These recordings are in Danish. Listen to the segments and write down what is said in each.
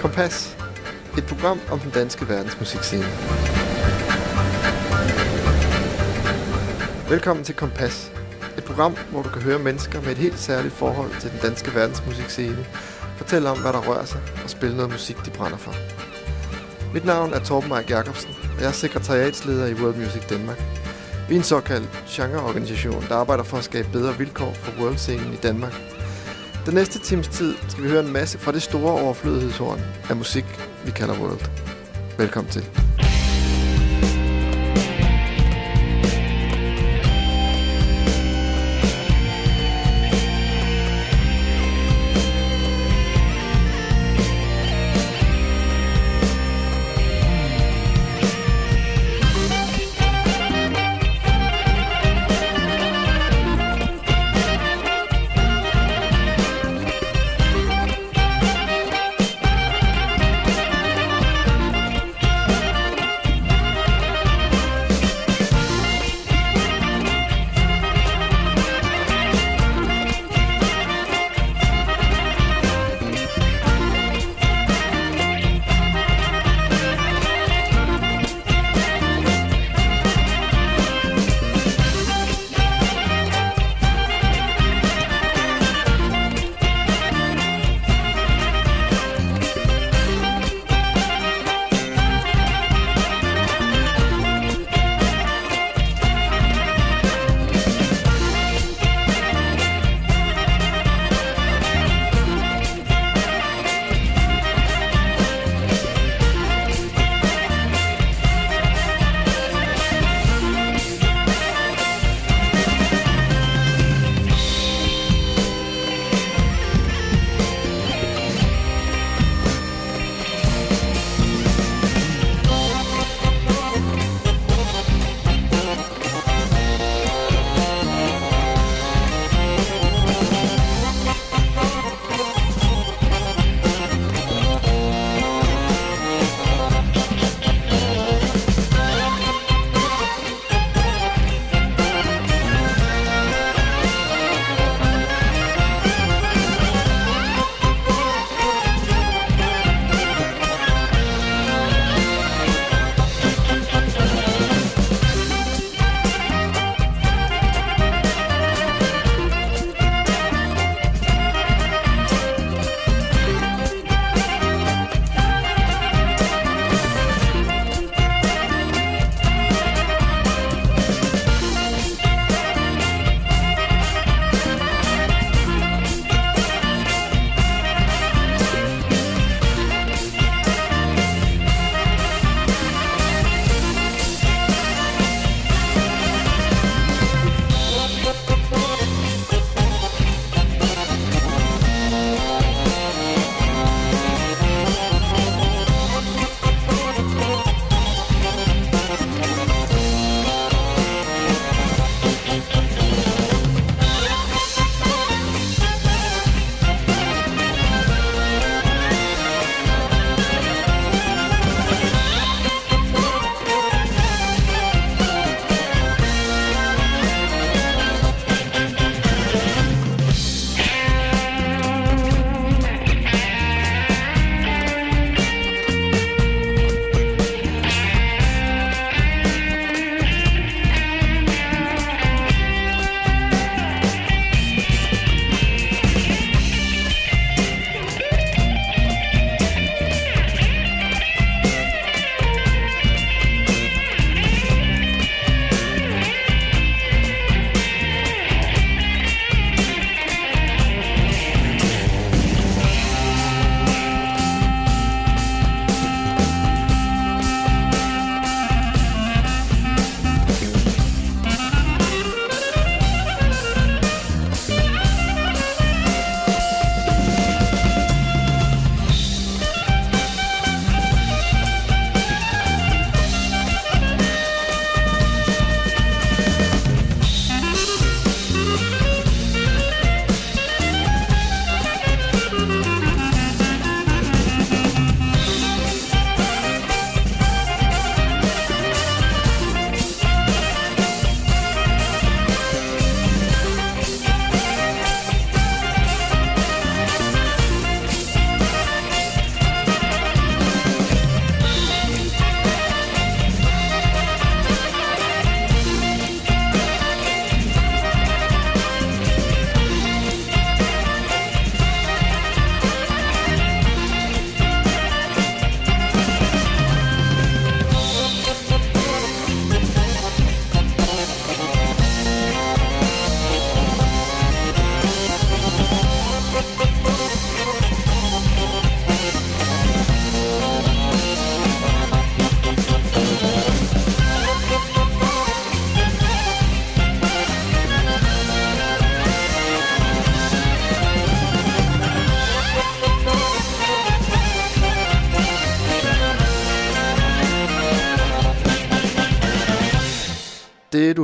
Kompas. Et program om den danske verdensmusikscene. Velkommen til Kompas. Et program, hvor du kan høre mennesker med et helt særligt forhold til den danske verdensmusikscene, fortælle om, hvad der rører sig, og spille noget musik, de brænder for. Mit navn er Torben Mark Jacobsen, og jeg er sekretariatsleder i World Music Danmark. Vi er en såkaldt genreorganisation, der arbejder for at skabe bedre vilkår for world-scenen i Danmark. Den næste times tid skal vi høre en masse fra det store overflødighedshorn af musik, vi kalder World. Velkommen til.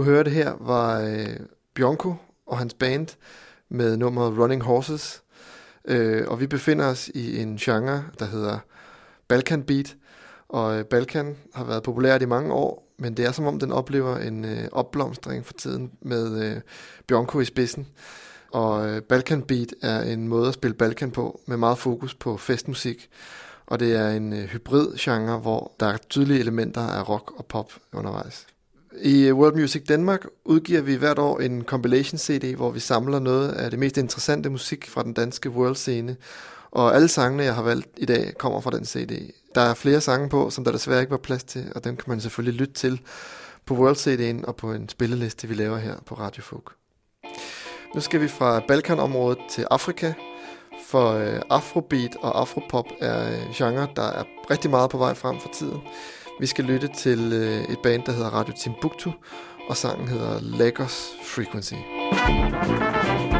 Hørte her, var øh, Bianco og hans band med nummeret Running Horses. Øh, og vi befinder os i en genre, der hedder Balkan Beat. Og øh, Balkan har været populært i mange år, men det er som om, den oplever en øh, opblomstring for tiden med øh, Bianco i spidsen. Og øh, Balkan Beat er en måde at spille Balkan på, med meget fokus på festmusik. Og det er en øh, hybrid genre, hvor der er tydelige elementer af rock og pop undervejs. I World Music Danmark udgiver vi hvert år en compilation CD, hvor vi samler noget af det mest interessante musik fra den danske world-scene. Og alle sangene, jeg har valgt i dag, kommer fra den CD. Der er flere sange på, som der desværre ikke var plads til, og dem kan man selvfølgelig lytte til på World CD'en og på en spilleliste, vi laver her på Radio Folk. Nu skal vi fra Balkanområdet til Afrika, for øh, afrobeat og afropop er øh, genre, der er rigtig meget på vej frem for tiden. Vi skal lytte til øh, et band, der hedder Radio Timbuktu, og sangen hedder Lagos Frequency. Thank you.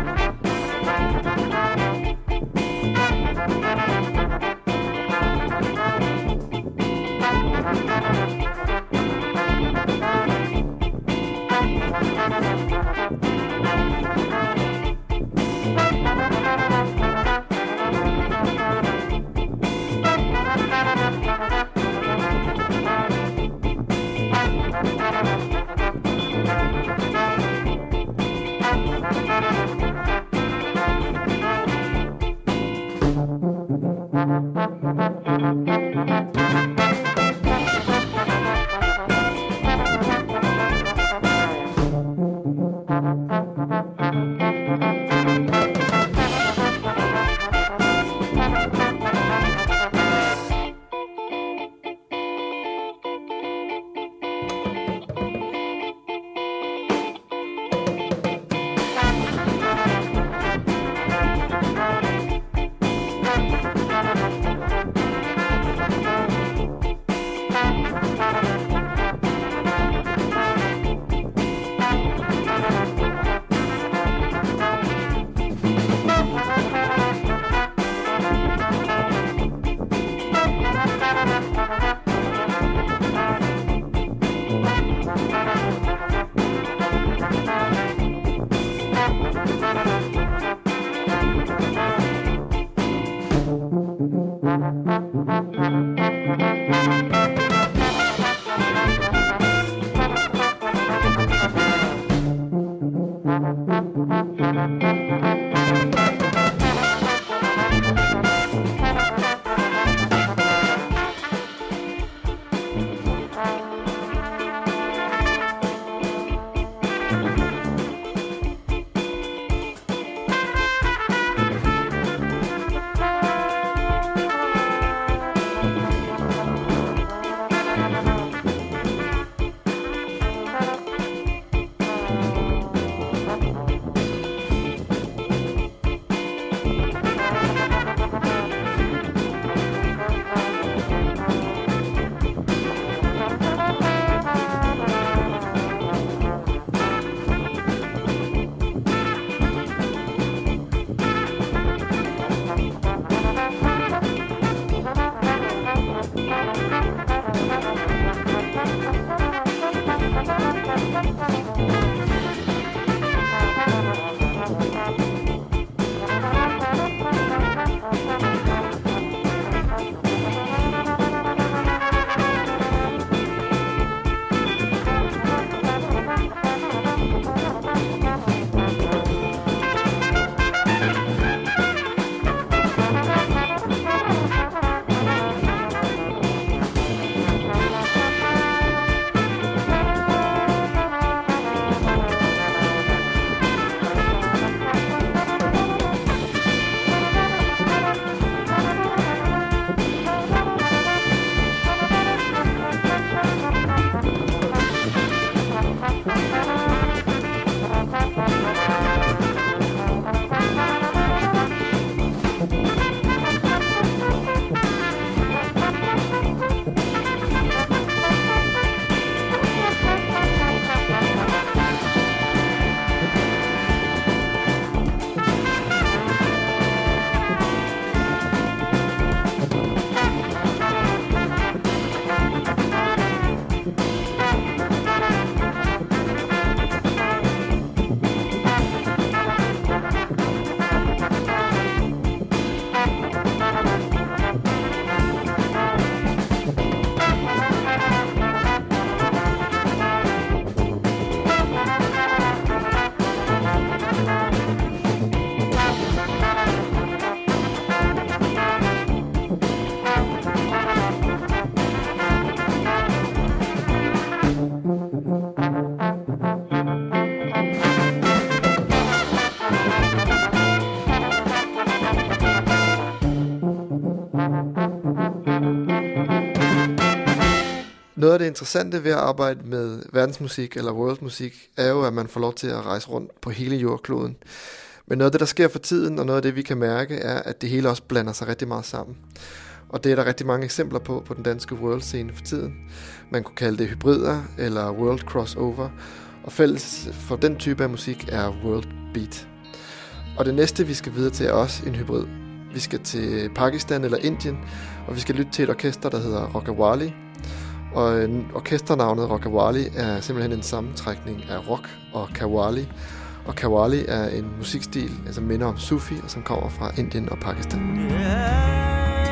Interessante ved at arbejde med verdensmusik eller worldmusik, er jo, at man får lov til at rejse rundt på hele jordkloden. Men noget af det, der sker for tiden, og noget af det, vi kan mærke, er, at det hele også blander sig rigtig meget sammen. Og det er der rigtig mange eksempler på på den danske world-scene for tiden. Man kunne kalde det hybrider eller world crossover. Og fælles for den type af musik er world beat. Og det næste, vi skal videre til, er også en hybrid. Vi skal til Pakistan eller Indien, og vi skal lytte til et orkester, der hedder Rockawali. Og øh, orkesternavnet Rockawali er simpelthen en sammentrækning af rock og kawali. Og kawali er en musikstil, som altså minder om sufi, og som kommer fra Indien og Pakistan. Yeah.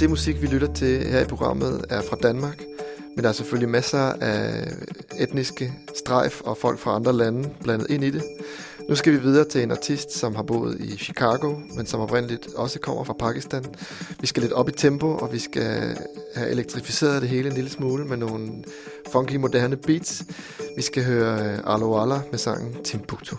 at det musik, vi lytter til her i programmet, er fra Danmark. Men der er selvfølgelig masser af etniske strejf og folk fra andre lande blandet ind i det. Nu skal vi videre til en artist, som har boet i Chicago, men som oprindeligt også kommer fra Pakistan. Vi skal lidt op i tempo, og vi skal have elektrificeret det hele en lille smule med nogle funky moderne beats. Vi skal høre Arlo Alla med sangen Timbuktu.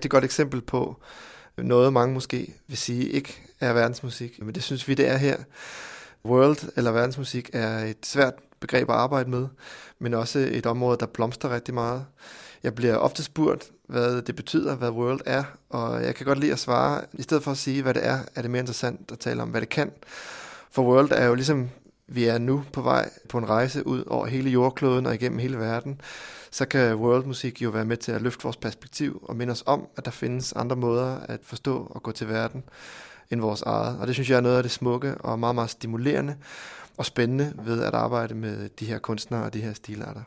Rigtig godt eksempel på noget, mange måske vil sige ikke er verdensmusik, men det synes vi, det er her. World eller verdensmusik er et svært begreb at arbejde med, men også et område, der blomstrer rigtig meget. Jeg bliver ofte spurgt, hvad det betyder, hvad world er, og jeg kan godt lide at svare. I stedet for at sige, hvad det er, er det mere interessant at tale om, hvad det kan. For world er jo ligesom vi er nu på vej på en rejse ud over hele jordkloden og igennem hele verden, så kan worldmusik jo være med til at løfte vores perspektiv og minde os om, at der findes andre måder at forstå og gå til verden end vores eget. Og det synes jeg er noget af det smukke og meget, meget stimulerende og spændende ved at arbejde med de her kunstnere og de her stilarter.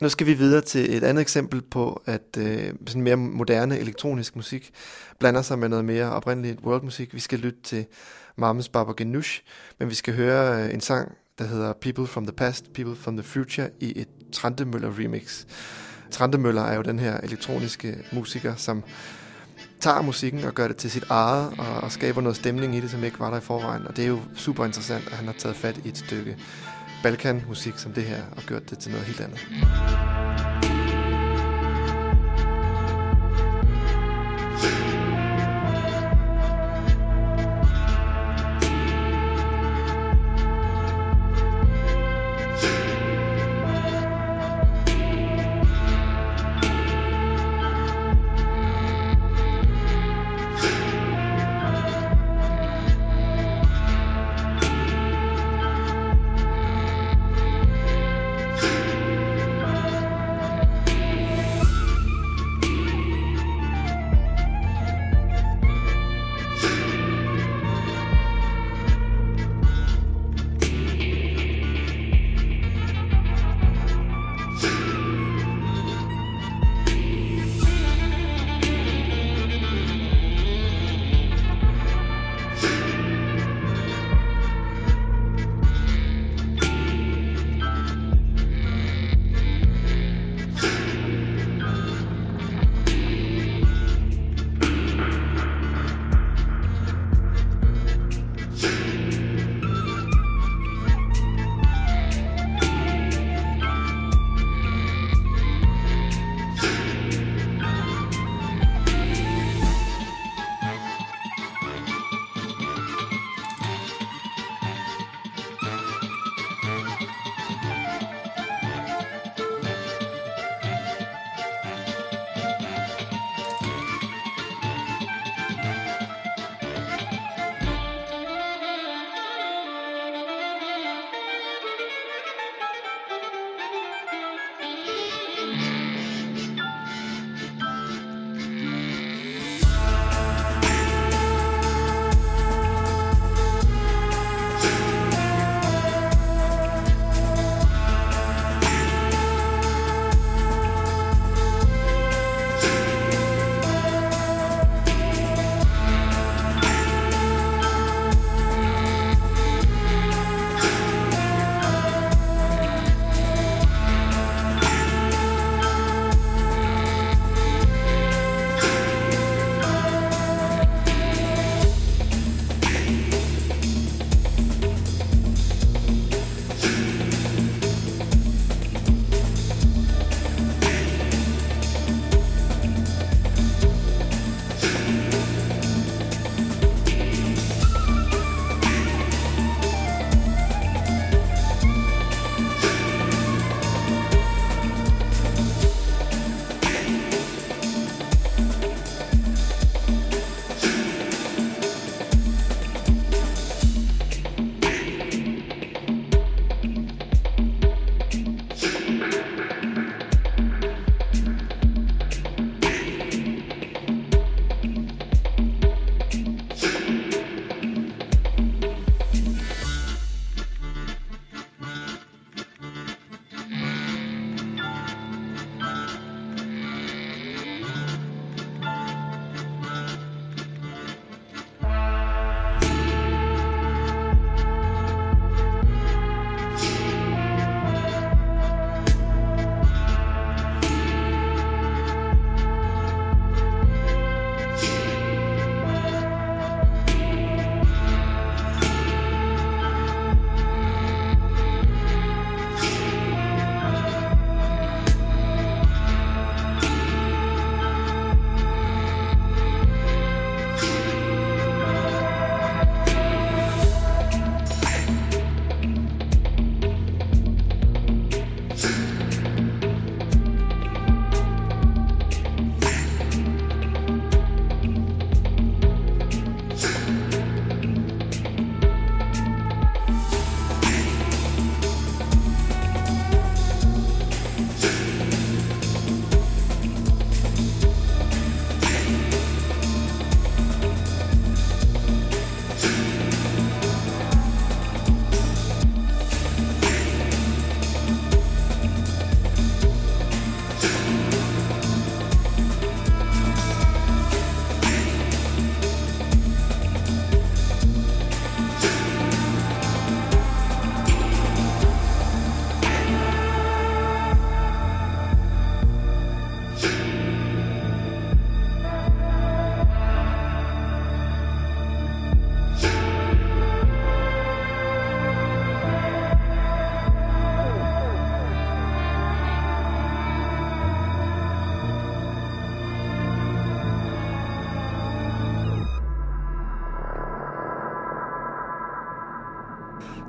Nu skal vi videre til et andet eksempel på, at øh, sådan mere moderne elektronisk musik blander sig med noget mere oprindeligt worldmusik. Vi skal lytte til Mames Baba Ganoush, men vi skal høre øh, en sang, der hedder People from the Past, People from the Future i et Trantemøller remix. Trantemøller er jo den her elektroniske musiker, som tager musikken og gør det til sit eget, og, og skaber noget stemning i det, som ikke var der i forvejen. Og det er jo super interessant, at han har taget fat i et stykke Balkan-musik som det her, og gjort det til noget helt andet.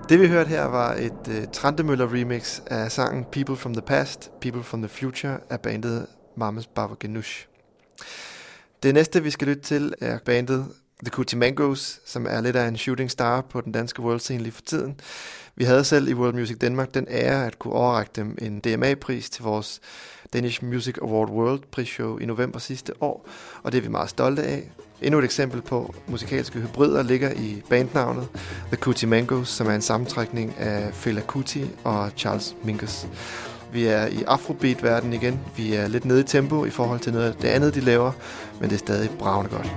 Det vi hørte her var et øh, uh, Trantemøller remix af sangen People from the Past, People from the Future af bandet Mamas Baba Ganoush. Det næste vi skal lytte til er bandet The Coochie Mangos, som er lidt af en shooting star på den danske world scene lige for tiden. Vi havde selv i World Music Danmark den ære at kunne overrække dem en DMA-pris til vores Danish Music Award World prisshow i november sidste år, og det er vi meget stolte af. Endnu et eksempel på musikalske hybrider ligger i bandnavnet The Cootie Mangos, som er en sammentrækning af Fela Kuti og Charles Mingus. Vi er i afrobeat-verdenen igen. Vi er lidt nede i tempo i forhold til noget af det andet, de laver, men det er stadig bravende godt.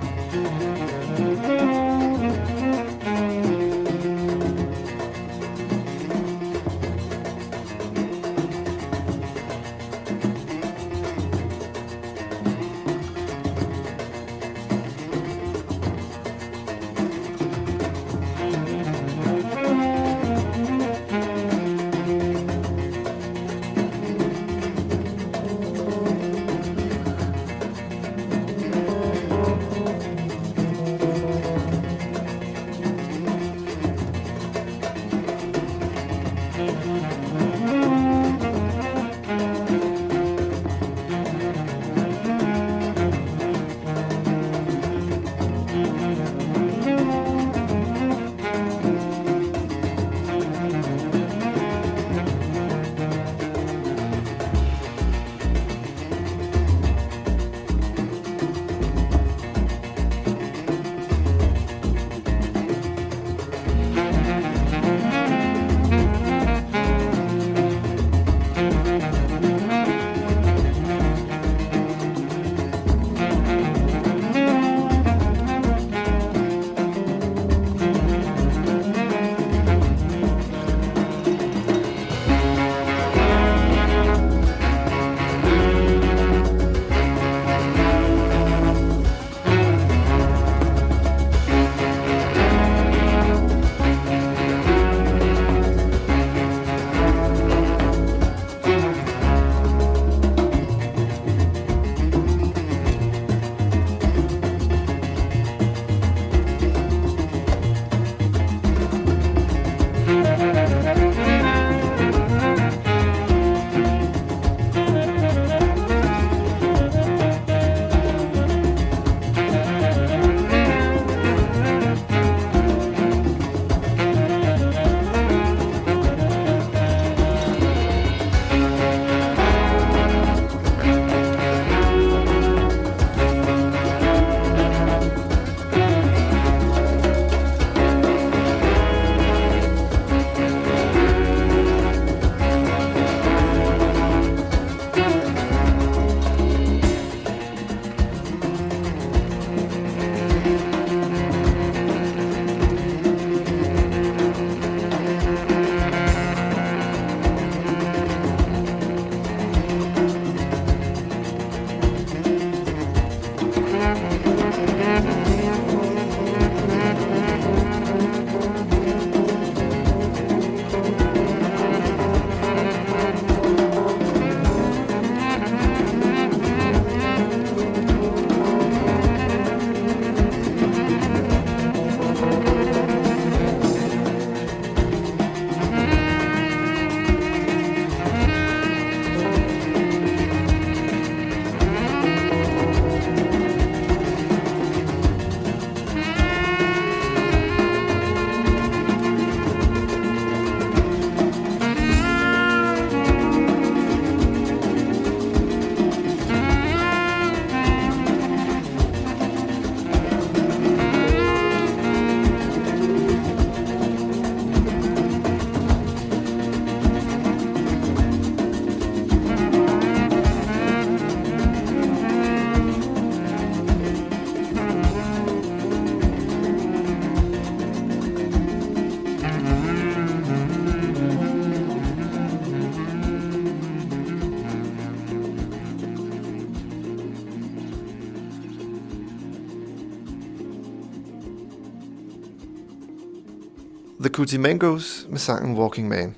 Cootie Mangoes med sangen Walking Man.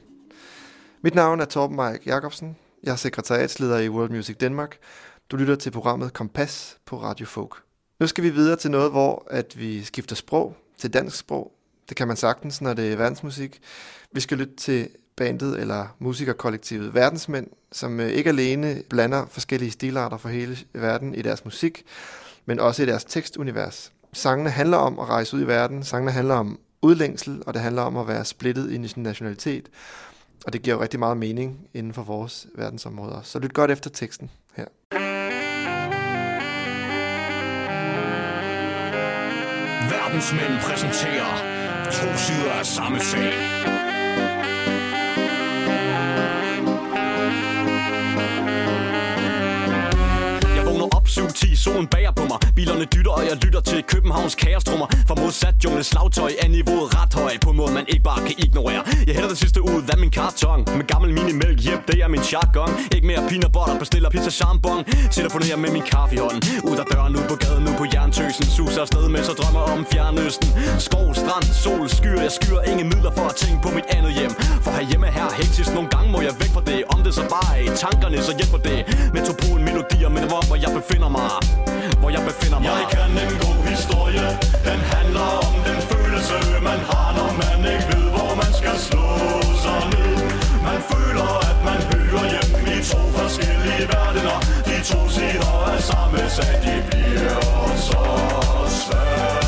Mit navn er Torben Mike Jacobsen. Jeg er sekretariatsleder i World Music Danmark. Du lytter til programmet Kompas på Radio Folk. Nu skal vi videre til noget, hvor at vi skifter sprog til dansk sprog. Det kan man sagtens, når det er verdensmusik. Vi skal lytte til bandet eller musikerkollektivet Verdensmænd, som øh, ikke alene blander forskellige stilarter fra hele verden i deres musik, men også i deres tekstunivers. Sangene handler om at rejse ud i verden, sangene handler om udlængsel, og det handler om at være splittet i sin nationalitet. Og det giver jo rigtig meget mening inden for vores verdensområder. Så lyt godt efter teksten her. Verdensmænd præsenterer to sider af samme sag. Solen bager på mig. Bilerne dytter, og jeg lytter til Københavns kaostrummer. For modsat jungles slagtøj er niveauet ret høj På en måde, man ikke bare kan ignorere. Jeg hælder det sidste ud af min karton Med gammel minimælk, yep, det er min jargon. Ikke mere peanut butter, bestiller pizza chambon. Her med min kaffe i hånden. Ud af døren, ud på gaden, nu på jerntøsen Suser afsted med, så drømmer om fjernøsten. Skov, strand, sol, skyer. Jeg skyer ingen midler for at tænke på mit andet hjem. For herhjemme her hektisk, nogle gange må jeg væk fra det. Om det så bare er i tankerne, så hjælper det. Metropol melodier, men hvor, hvor jeg befinder mig? Hvor jeg befinder mig. Jeg kan en god historie. Den handler om den følelse man har Når man ikke ved hvor man skal slå sig ned. Man føler at man hører hjem I to forskellige verdener. De to sider af samme sag De bliver så svære.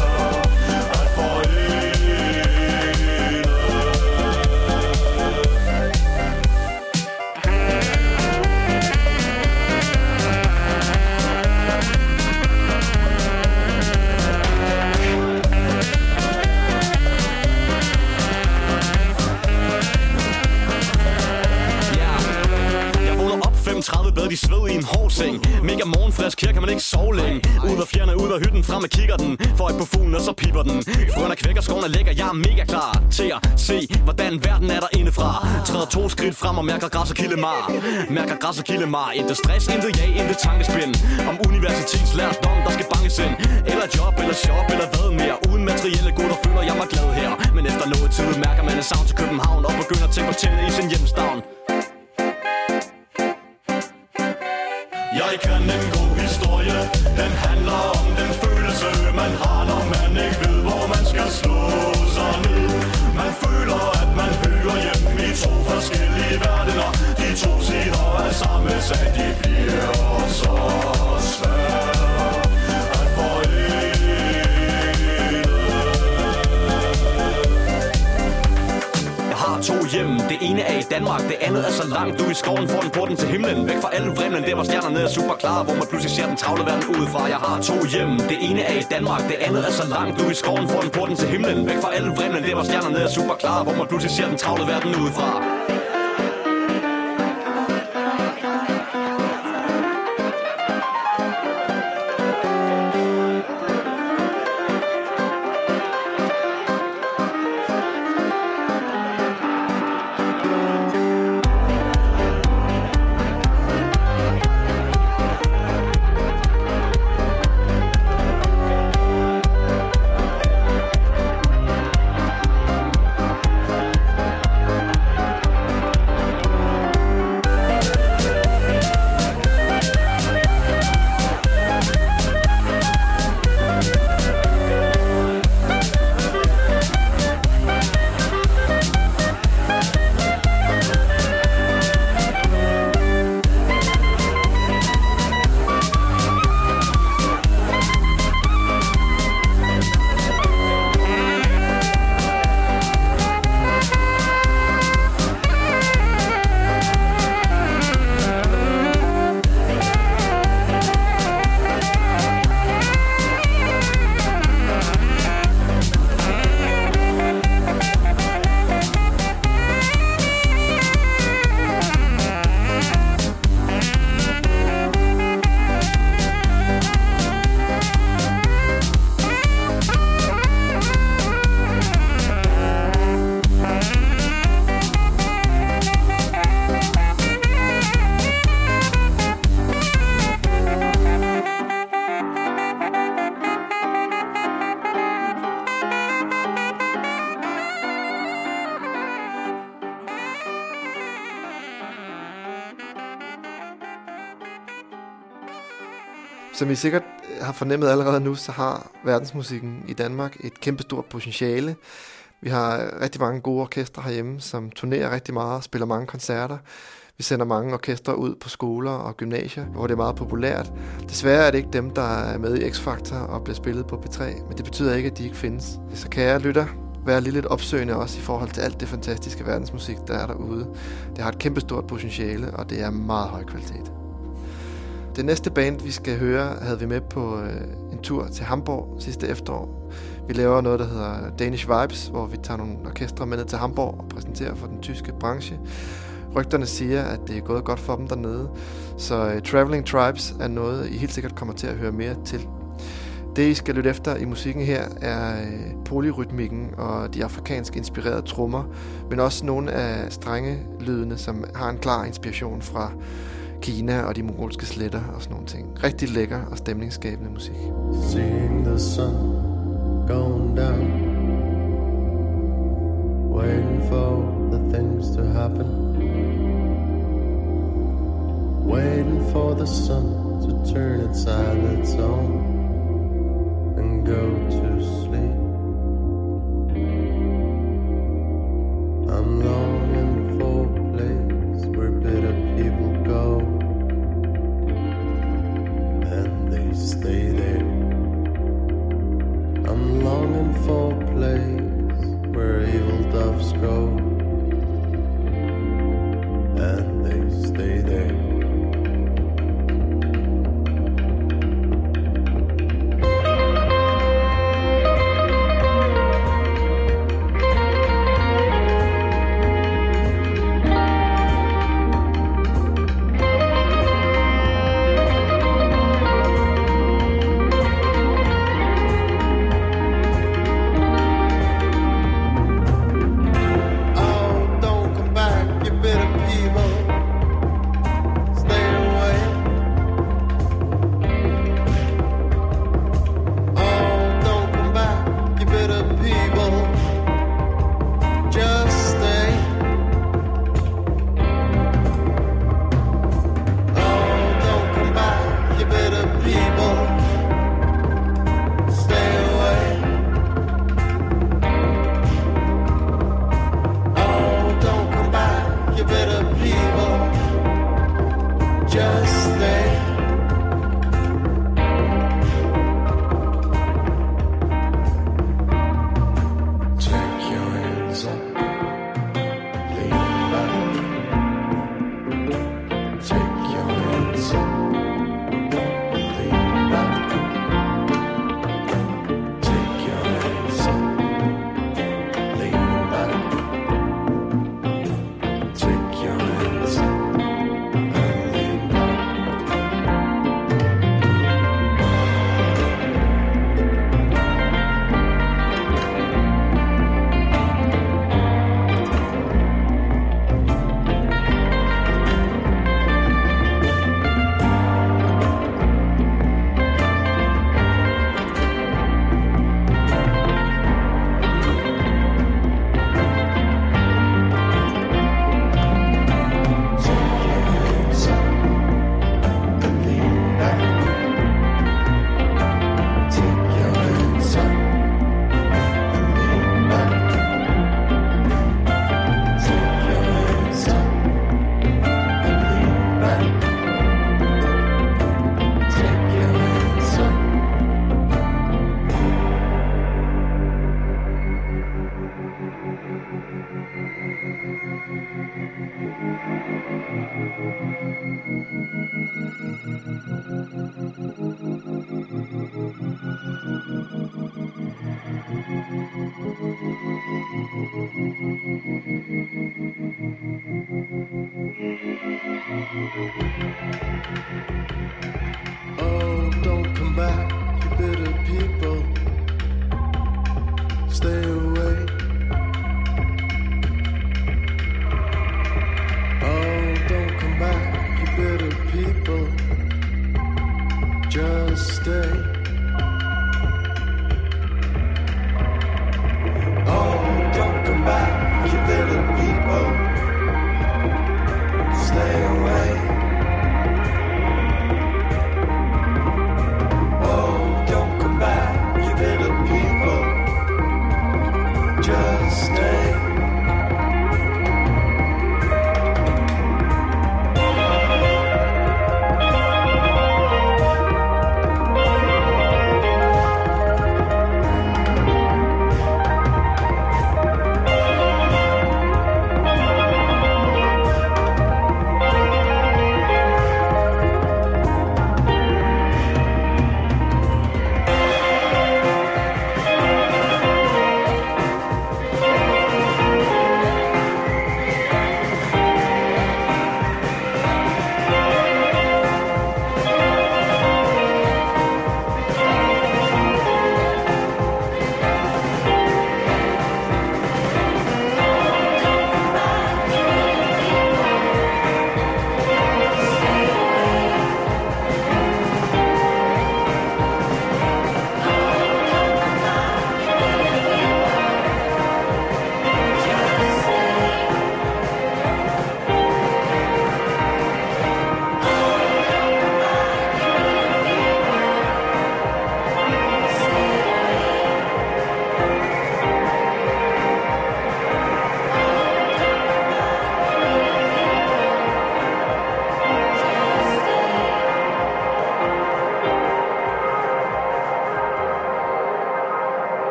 30 bad, de sved i en hård seng. Mega morgenfrisk, her kan man ikke sove længe. Ud og fjerne, ud af hytten, frem og kigger den. Får et på fuglen, og så piper den. Frøen er kvæk, og skoven er lækker, jeg er mega klar Til at se, hvordan verden er der indefra Træder to skridt frem og mærker græs og kildemar. Mærker græs og kildemar Intet stress, intet ja, intet tankespind. Om universitets der skal banges ind. Eller job, eller shop, eller hvad mere. Uden materielle goder føler jeg mig glad her. Men efter låget tid mærker man en savn til København Og begynder at tænke på tændene i sin hjem langt Du i skoven får den porten til himlen. Væk fra alle vrimlen, der hvor stjernerne er super klare Hvor man pludselig ser den travle verden udefra. Jeg har to hjem, det ene er i Danmark, det andet er så langt. Du i skoven får den porten til himlen. Væk fra alle vrimlen, der hvor stjernerne er super klare Hvor man pludselig ser den travle verden udefra. Som I sikkert øh, har fornemmet allerede nu, så har verdensmusikken i Danmark et kæmpestort potentiale. Vi har øh, rigtig mange gode orkestre herhjemme, som turnerer rigtig meget og spiller mange koncerter. Vi sender mange orkestre ud på skoler og gymnasier, hvor det er meget populært. Desværre er det ikke dem, der er med i X-Factor og bliver spillet på P3, men det betyder ikke, at de ikke findes. Så kære lytter, være lige lidt opsøgende også i forhold til alt det fantastiske verdensmusik, der er derude. Det har et kæmpestort potentiale, og det er meget høj kvalitet. Det næste band, vi skal høre, havde vi med på øh, en tur til Hamburg sidste efterår. Vi laver noget, der hedder Danish Vibes, hvor vi tager nogle orkestre med ned til Hamburg og præsenterer for den tyske branche. Rygterne siger, at det er gået godt for dem dernede, så øh, Traveling Tribes er noget, I helt sikkert kommer til at høre mere til. Det, I skal lytte efter i musikken her, er øh, polyrytmikken og de afrikansk inspirerede trommer, men også nogle af strenge lydene, som har en klar inspiration fra Kina og de mongolske sletter og sådan nogle ting. Rigtig lækker og stemningsskabende musik. Seeing the sun going down, waiting for the things to happen, waiting for the sun to turn inside its own and go to sleep.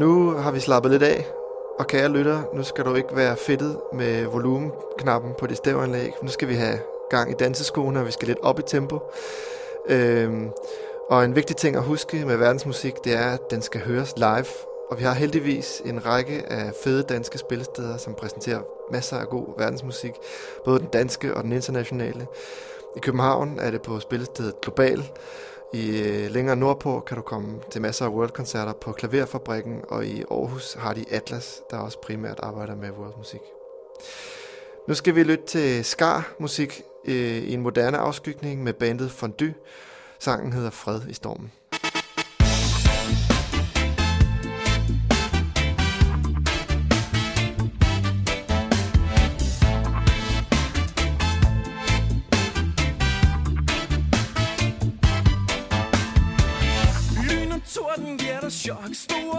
Nu har vi slappet lidt af, og kære lytter, nu skal du ikke være fedtet med volumenknappen på dit stævanlæg. Nu skal vi have gang i danseskoene, og vi skal lidt op i tempo. Øhm, og en vigtig ting at huske med verdensmusik, det er, at den skal høres live. Og vi har heldigvis en række af fede danske spillesteder, som præsenterer masser af god verdensmusik. Både den danske og den internationale. I København er det på spillestedet Global. I øh, længere nordpå kan du komme til masser af worldkoncerter på Klaverfabrikken, og i Aarhus har de Atlas, der også primært arbejder med worldmusik. Nu skal vi lytte til Skar-musik øh, i en moderne afskygning med bandet Fondue. Sangen hedder Fred i stormen. Giver dig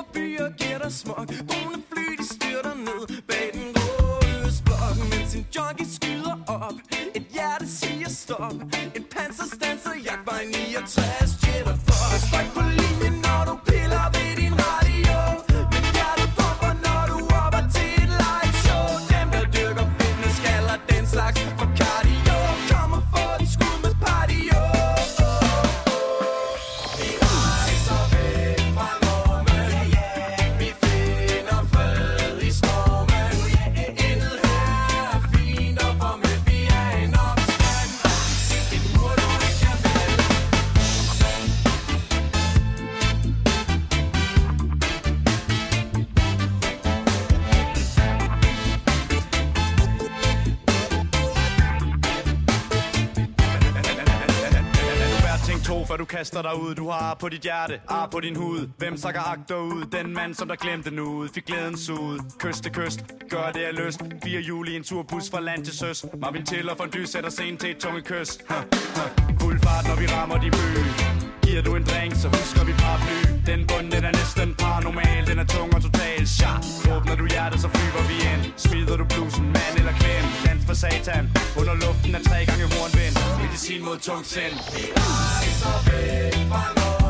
før du Du har på dit hjerte, ar på din hud. Hvem sakker agter ud? Den mand, som der glemte ud Fik glæden suget, kyst til kyst Gør det af lyst, fire juli en turbus fra land til søs. Marvin for og Dy sætter scenen til et tunge kys. Ha, ha. Fuld fart, når vi rammer de by Giver du en drink, så husker vi paraply. Den bund, den er næsten paranormal. Den er tung og total. Shot Åbner du hjertet, så flyver vi ind. Smider du blusen, mand eller kvinde? Dans for satan. Under luften er tre gange hornvind. Medicin mod tung sind Rødt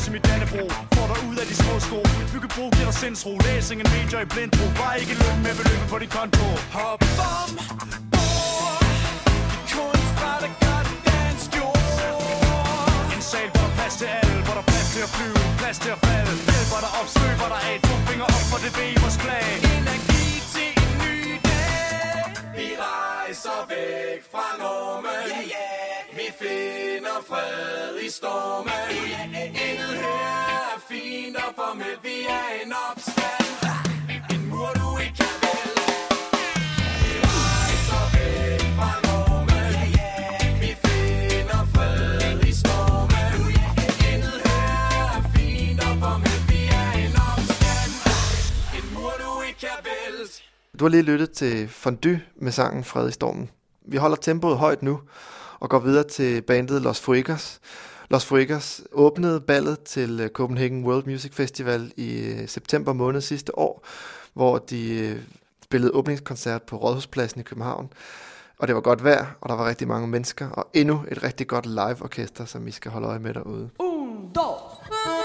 hele Kors i mit dannebro. Får dig ud af de små sko. Byggebro giver dig sindsro. Læsing en major i blindtro Bare ikke løn med beløbet på dit konto. Hop om bord I kunstner, der gør det dansk jord. En sal, hvor der plads til alle Hvor der plads til at flyve Plads til at falde. Hjælper dig op, støber dig af To fingre op for det ved vores flag. Energi til en ny dag. Vi rejser væk fra normen yeah, yeah. Vi finder fred i stormen Intet her er fint og formelt Vi er en opstand. En mur du ikke kan Vi rejser væk fra normen Vi finder fred i stormen Intet her er fint og formelt Vi er en opstand. En mur du ikke kan vælte Du har lige lyttet til Fondue med sangen Fred i stormen. Vi holder tempoet højt nu og går videre til bandet Los Fuegos. Los Fuegos åbnede ballet til øh, Copenhagen World Music Festival i øh, september måned sidste år, hvor de øh, spillede åbningskoncert på Rådhuspladsen i København. Og det var godt vejr, og der var rigtig mange mennesker, og endnu et rigtig godt live-orkester, som vi skal holde øje med derude. Un, dos.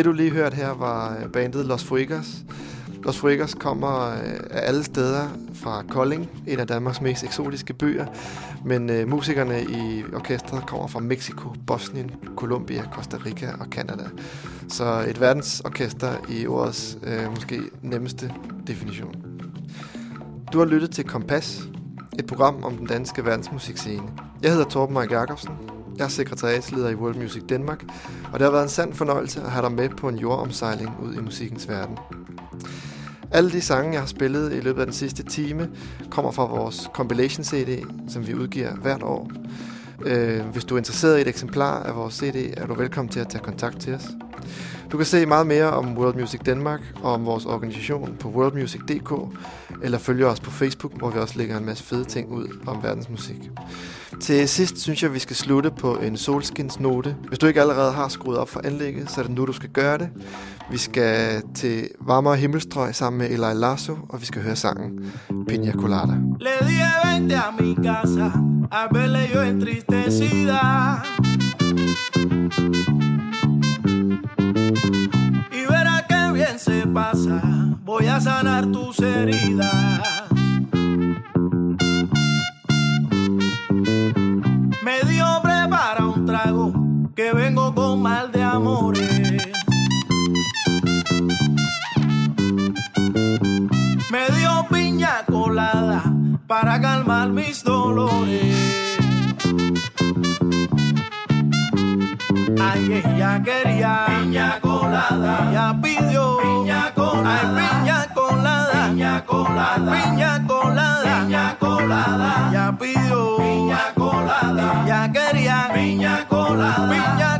Det du lige hørte her var øh, bandet Los Fuegos. Los Fuegos kommer øh, af alle steder fra Kolding, en af Danmarks mest eksotiske byer, men øh, musikerne i orkestret kommer fra Mexico, Bosnien, Colombia, Costa Rica og Canada. Så et verdensorkester i ordets øh, måske nemmeste definition. Du har lyttet til Kompas, et program om den danske verdensmusikscene. Jeg hedder Torben Mark Jacobsen, jeg er sekretariatsleder i World Music Danmark, og det har været en sand fornøjelse at have dig med på en jordomsejling ud i musikkens verden. Alle de sange, jeg har spillet i løbet af den sidste time, kommer fra vores compilation CD, som vi udgiver hvert år. Øh, hvis du er interesseret i et eksemplar af vores CD, er du velkommen til at tage kontakt til os. Du kan se meget mere om World Music Danmark og om vores organisation på worldmusic.dk, eller følge os på Facebook, hvor vi også lægger en masse fede ting ud om verdensmusik. Til sidst synes jeg, vi skal slutte på en solskinsnote. Hvis du ikke allerede har skruet op for anlægget, så er det nu, du skal gøre det. Vi skal til varmere himmelstrøg sammen med Eli Lasso, og vi skal høre sangen Pina Colada. Le dije 20 a mi casa, a verle yo entristecida. Se pasa, voy a sanar tus heridas. Me dio prepara un trago, que vengo con mal de amores. Me dio piña colada para calmar mis dolores. Ay, ella quería piña colada, ella pidió piña colada, ay, piña colada, piña colada, piña colada, piña colada, ella pidió piña colada, ella quería piña colada, piña colada,